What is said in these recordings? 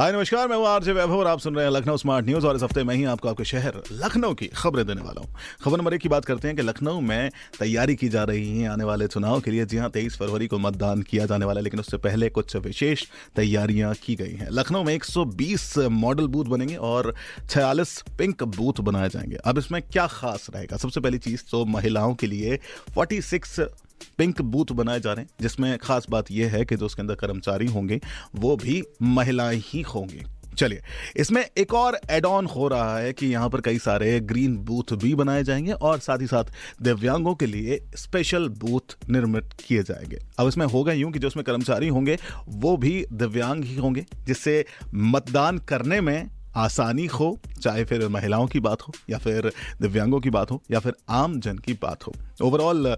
हाय, नमस्कार, मैं आरजे वैभव और आप सुन रहे हैं लखनऊ स्मार्ट न्यूज़ और इस हफ़्ते मैं ही आपको आपके शहर लखनऊ की खबरें देने वाला हूँ। खबर नंबर एक की बात करते हैं कि लखनऊ में तैयारी की जा रही है आने वाले चुनाव के लिए। जी हाँ तेईस फरवरी को मतदान किया जाने वाला है, लेकिन उससे पहले कुछ विशेष तैयारियाँ की गई हैं। लखनऊ में 120 मॉडल बूथ बनेंगे और 46 पिंक बूथ बनाए जाएँगे। अब इसमें क्या खास रहेगा? सबसे पहली चीज़ तो महिलाओं के लिए 46 पिंक बूथ बनाए जा रहे हैं, जिसमें खास बात यह है कि जो उसके अंदर कर्मचारी होंगे, वो भी महिलाएँ ही होंगी। चलिए, इसमें एक और एड ऑन हो रहा है कि यहाँ पर कई सारे ग्रीन बूथ भी बनाए जाएँगे और साथ ही साथ दिव्यांगों के लिए स्पेशल बूथ निर्मित किए जाएँगे। अब इसमें होगा यूँ कि जो उसमें कर्मचारी होंगे, वो भी दिव्यांग ही होंगे, जिससे मतदान करने में आसानी हो, चाहे फिर महिलाओं की बात हो, या फिर दिव्यांगों की बात हो, या फिर आम जन की बात हो। ओवरऑल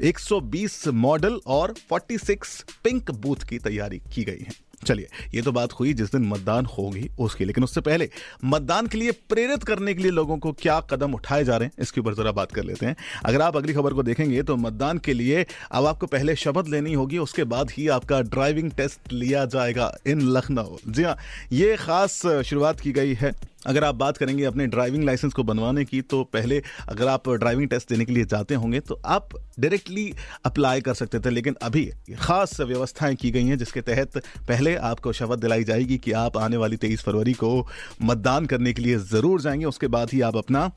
120 मॉडल और 46 पिंक बूथ की तैयारी की गई है। चलिए, ये तो बात हुई जिस दिन मतदान होगी उसकी, लेकिन उससे पहले मतदान के लिए प्रेरित करने के लिए लोगों को क्या कदम उठाए जा रहे हैं, इसके ऊपर जरा बात कर लेते हैं। अगर आप अगली खबर को देखेंगे तो मतदान के लिए अब आपको पहले शपथ लेनी होगी, उसके बाद ही आपका ड्राइविंग टेस्ट लिया जाएगा इन लखनऊ। जी हाँ ये खास शुरुआत की गई है। अगर आप बात करेंगे अपने ड्राइविंग लाइसेंस को बनवाने की तो पहले अगर आप ड्राइविंग टेस्ट देने के लिए जाते होंगे तो आप डायरेक्टली अप्लाई कर सकते थे, लेकिन अभी खास व्यवस्थाएँ की गई हैं, जिसके तहत पहले आपको शपथ दिलाई जाएगी कि आप आने वाली तेईस फरवरी को मतदान करने के लिए ज़रूर जाएँगे, उसके बाद ही आप अपना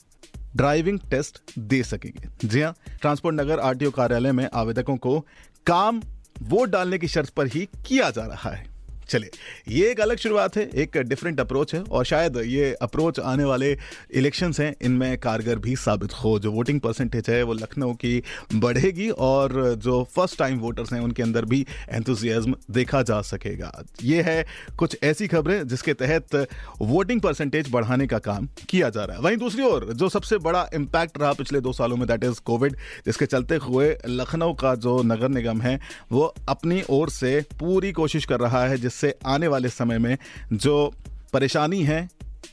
ड्राइविंग टेस्ट दे सकेंगे। जी हाँ ट्रांसपोर्ट नगर आरटीओ कार्यालय में आवेदकों को काम वोट डालने की शर्त पर ही किया जा रहा है। चलिए, ये एक अलग शुरुआत है, एक डिफरेंट अप्रोच है और शायद ये अप्रोच आने वाले इलेक्शंस हैं, इनमें कारगर भी साबित हो। जो वोटिंग परसेंटेज है, वो लखनऊ की बढ़ेगी और जो फ़र्स्ट टाइम वोटर्स हैं, उनके अंदर भी एंथुजियाज्म देखा जा सकेगा। ये है कुछ ऐसी खबरें जिसके तहत वोटिंग परसेंटेज बढ़ाने का काम किया जा रहा है। वहीं दूसरी ओर, जो सबसे बड़ा इम्पैक्ट रहा पिछले दो सालों में दैट इज़ कोविड जिसके चलते हुए लखनऊ का जो नगर निगम है, वो अपनी ओर से पूरी कोशिश कर रहा है जिस जिससे आने वाले समय में जो परेशानी है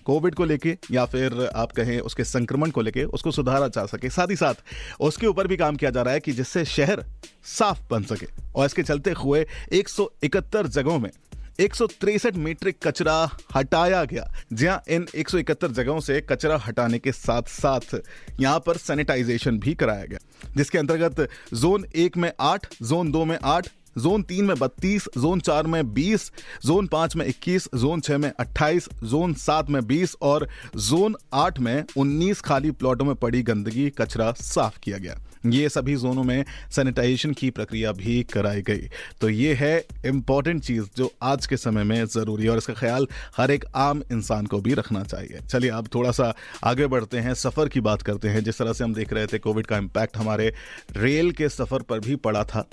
कोविड को लेके या फिर आप कहें उसके संक्रमण को लेके उसको सुधारा जा सके, साथ ही साथ उसके ऊपर भी काम किया जा रहा है कि जिससे शहर साफ़ बन सके। और इसके चलते हुए 171 जगहों में एक मीट्रिक कचरा हटाया गया। जहाँ इन 171 जगहों से कचरा हटाने के साथ साथ यहाँ पर सैनिटाइजेशन भी कराया गया। जिसके अंतर्गत जोन एक में आठ, जोन दो में आठ जोन तीन में बत्तीस, जोन चार में बीस, जोन पाँच में इक्कीस, जोन छह में अट्ठाईस, जोन सात में बीस और जोन आठ में उन्नीस खाली प्लॉटों में पड़ी गंदगी, कचरा साफ़ किया गया। ये सभी जोनों में सैनिटाइजेशन की प्रक्रिया भी कराई गई। तो ये है इंपॉर्टेंट चीज़ जो आज के समय में ज़रूरी है और इसका ख्याल हर एक आम इंसान को भी रखना चाहिए। चलिए, अब थोड़ा सा आगे बढ़ते हैं, सफ़र की बात करते हैं। जिस तरह से हम देख रहे थे, कोविड का इम्पैक्ट हमारे रेल के सफ़र पर भी पड़ा था।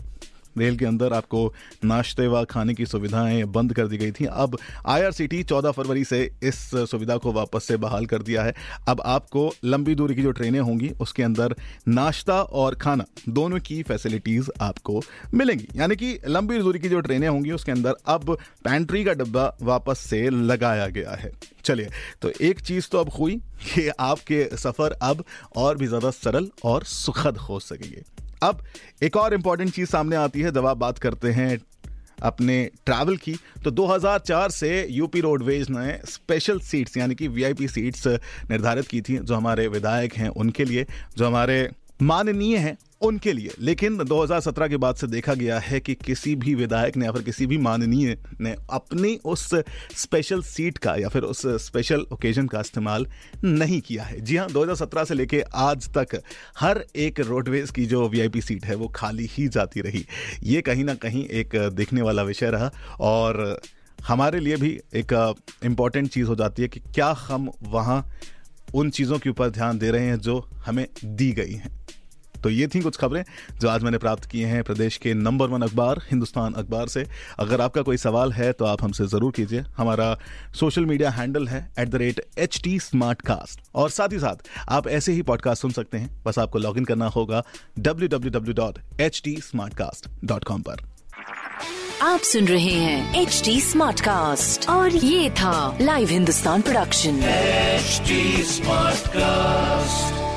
रेल के अंदर आपको नाश्ते व खाने की सुविधाएँ बंद कर दी गई थी। अब आईआरसीटी 14 फरवरी से इस सुविधा को वापस से बहाल कर दिया है। अब आपको लंबी दूरी की जो ट्रेनें होंगी, उसके अंदर नाश्ता और खाना, दोनों की फैसिलिटीज़ आपको मिलेंगी। यानी कि लंबी दूरी की जो ट्रेनें होंगी, उसके अंदर अब पैंट्री का डब्बा वापस से लगाया गया है। चलिए तो एक चीज़ तो अब हुई कि आपके सफ़र अब और भी ज़्यादा सरल और सुखद हो सकेंगे। अब एक और इंपॉर्टेंट चीज़ सामने आती है, जब आप बात करते हैं अपने ट्रैवल की तो 2004 से यूपी रोडवेज़ ने स्पेशल सीट्स यानी कि वीआईपी सीट्स निर्धारित की थी, जो हमारे विधायक हैं उनके लिए, जो हमारे माननीय हैं उनके लिए। लेकिन 2017 के बाद से देखा गया है कि किसी भी विधायक ने या फिर किसी भी माननीय ने अपनी उस स्पेशल सीट का या फिर उस स्पेशल ओकेजन का इस्तेमाल नहीं किया है। जी हाँ 2017 से लेके आज तक हर एक रोडवेज़ की जो वीआईपी सीट है वो खाली ही जाती रही। ये कहीं ना कहीं एक देखने वाला विषय रहा और हमारे लिए भी एक इंपॉर्टेंट चीज़ हो जाती है कि क्या हम वहाँ उन चीज़ों के ऊपर ध्यान दे रहे हैं जो हमें दी गई हैं। तो ये थी कुछ खबरें जो आज मैंने प्राप्त किए हैं प्रदेश के नंबर वन अखबार हिंदुस्तान अखबार से। अगर आपका कोई सवाल है तो आप हमसे ज़रूर कीजिए। हमारा सोशल मीडिया हैंडल है at the rate H T Smartcast और साथ ही साथ आप ऐसे ही पॉडकास्ट सुन सकते हैं। बस आपको लॉग इन करना होगा W W W dot H T Smartcast dot com पर। आप सुन रहे हैं एच टी स्मार्ट कास्ट और ये था live Hindustan production HD Smartcast.